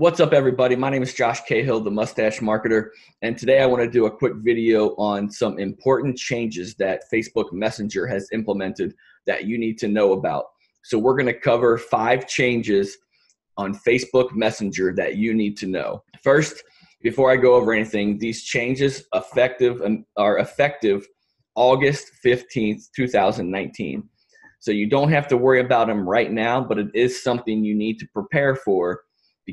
What's up, everybody? My name is Josh Cahill, the Mustache Marketer, and today I want to do a quick video on some important changes that Facebook Messenger has implemented that you need to know about. So, we're going to cover five changes on Facebook Messenger that you need to know. First, before I go over anything, these changes effective are effective August 15th, 2019. So you don't have to worry about them right now, but it is something you need to prepare for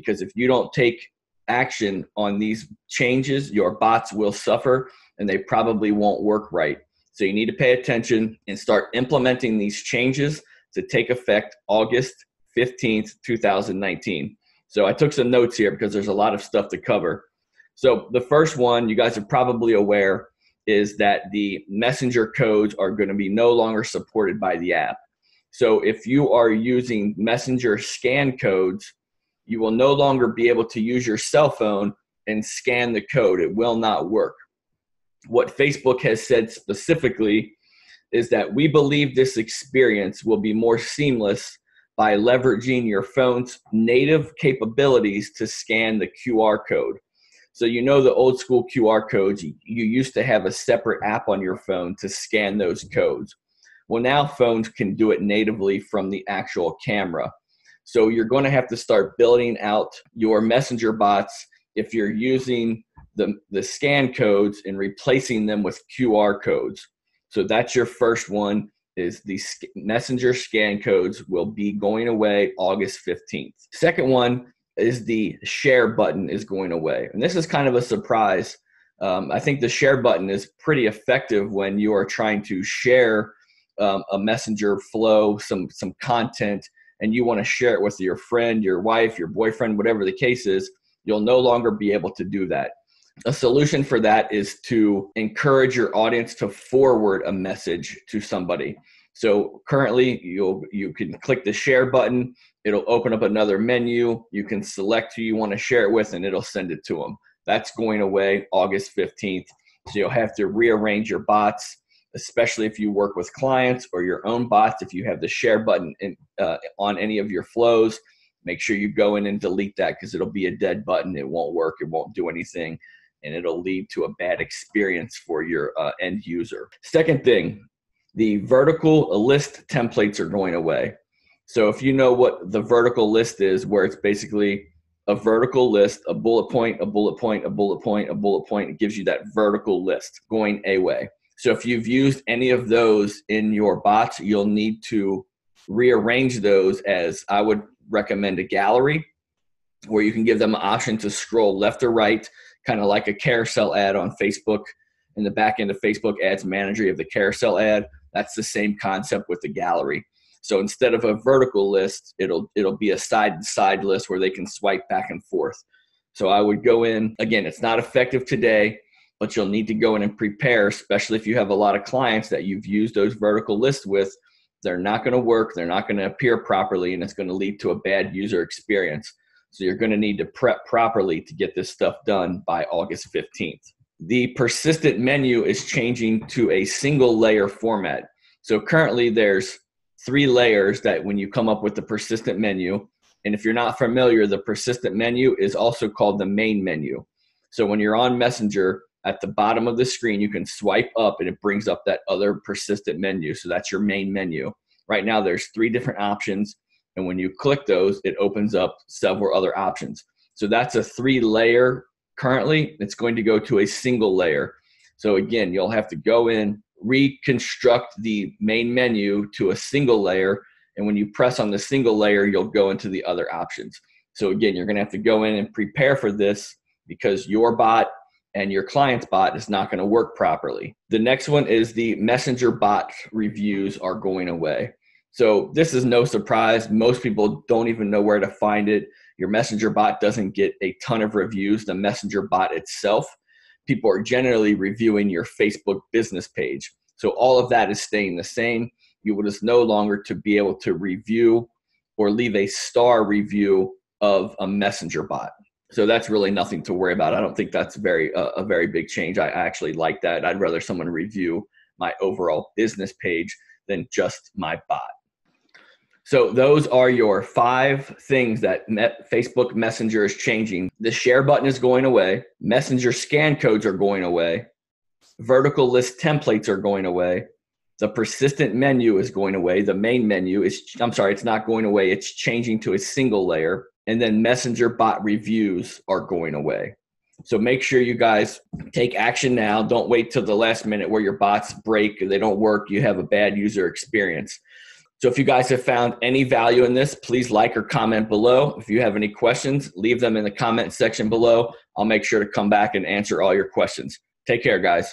because if you don't take action on these changes, your bots will suffer and they probably won't work right. So you need to pay attention and start implementing these changes to take effect August 15th, 2019. So I took some notes here because there's a lot of stuff to cover. So the first one, you guys are probably aware, is that the messenger codes are going to be no longer supported by the app. So if you are using messenger scan codes, you will no longer be able to use your cell phone and scan the code. It will not work. What Facebook has said specifically is that we believe this experience will be more seamless by leveraging your phone's native capabilities to scan the QR code. So, you know, the old school QR codes, you, used to have a separate app on your phone to scan those codes. Well, now phones can do it natively from the actual camera. So you're going to have to start building out your messenger bots if you're using the, the scan codes and replacing them with QR codes. So that's your first one is the messenger scan codes will be going away August 15th. Second one is the share button is going away. And this is kind of a surprise. Um, I think the share button is pretty effective when you are trying to share um, a messenger flow, some some content, and you want to share it with your friend, your wife, your boyfriend, whatever the case is, you'll no longer be able to do that. A solution for that is to encourage your audience to forward a message to somebody. So currently you'll you can click the share button, it'll open up another menu, you can select who you want to share it with and it'll send it to them. That's going away August 15th. So you'll have to rearrange your bots especially if you work with clients or your own bots. If you have the share button in, uh, on any of your flows, make sure you go in and delete that because it'll be a dead button. It won't work. It won't do anything. And it'll lead to a bad experience for your uh, end user. Second thing, the vertical list templates are going away. So if you know what the vertical list is, where it's basically a vertical list, a bullet point, a bullet point, a bullet point, a bullet point, it gives you that vertical list going away. So if you've used any of those in your bots, you'll need to rearrange those as I would recommend a gallery where you can give them an option to scroll left or right, kind of like a carousel ad on Facebook. In the back end of Facebook Ads Manager, you have the carousel ad. That's the same concept with the gallery. So instead of a vertical list, it'll it'll be a side to side list where they can swipe back and forth. So I would go in again. It's not effective today but you'll need to go in and prepare, especially if you have a lot of clients that you've used those vertical lists with. They're not going to work, they're not going to appear properly, and it's going to lead to a bad user experience. So you're going to need to prep properly to get this stuff done by August 15th. The persistent menu is changing to a single layer format. So currently there's three layers that when you come up with the persistent menu, and if you're not familiar, the persistent menu is also called the main menu. So when you're on Messenger, at the bottom of the screen, you can swipe up and it brings up that other persistent menu. So that's your main menu. Right now, there's three different options. And when you click those, it opens up several other options. So that's a three layer currently. It's going to go to a single layer. So again, you'll have to go in, reconstruct the main menu to a single layer. And when you press on the single layer, you'll go into the other options. So again, you're going to have to go in and prepare for this because your bot and your client's bot is not going to work properly. The next one is the messenger bot reviews are going away. So this is no surprise. Most people don't even know where to find it. Your messenger bot doesn't get a ton of reviews. The messenger bot itself, people are generally reviewing your Facebook business page. So all of that is staying the same. You will just no longer to be able to review or leave a star review of a messenger bot so that's really nothing to worry about. I don't think that's very uh, a very big change. I actually like that. I'd rather someone review my overall business page than just my bot. So those are your five things that Facebook Messenger is changing. The share button is going away. Messenger scan codes are going away. Vertical list templates are going away. The persistent menu is going away. The main menu is, I'm sorry, it's not going away. It's changing to a single layer. And then Messenger bot reviews are going away. So make sure you guys take action now. Don't wait till the last minute where your bots break, they don't work, you have a bad user experience. So if you guys have found any value in this, please like or comment below. If you have any questions, leave them in the comment section below. I'll make sure to come back and answer all your questions. Take care, guys.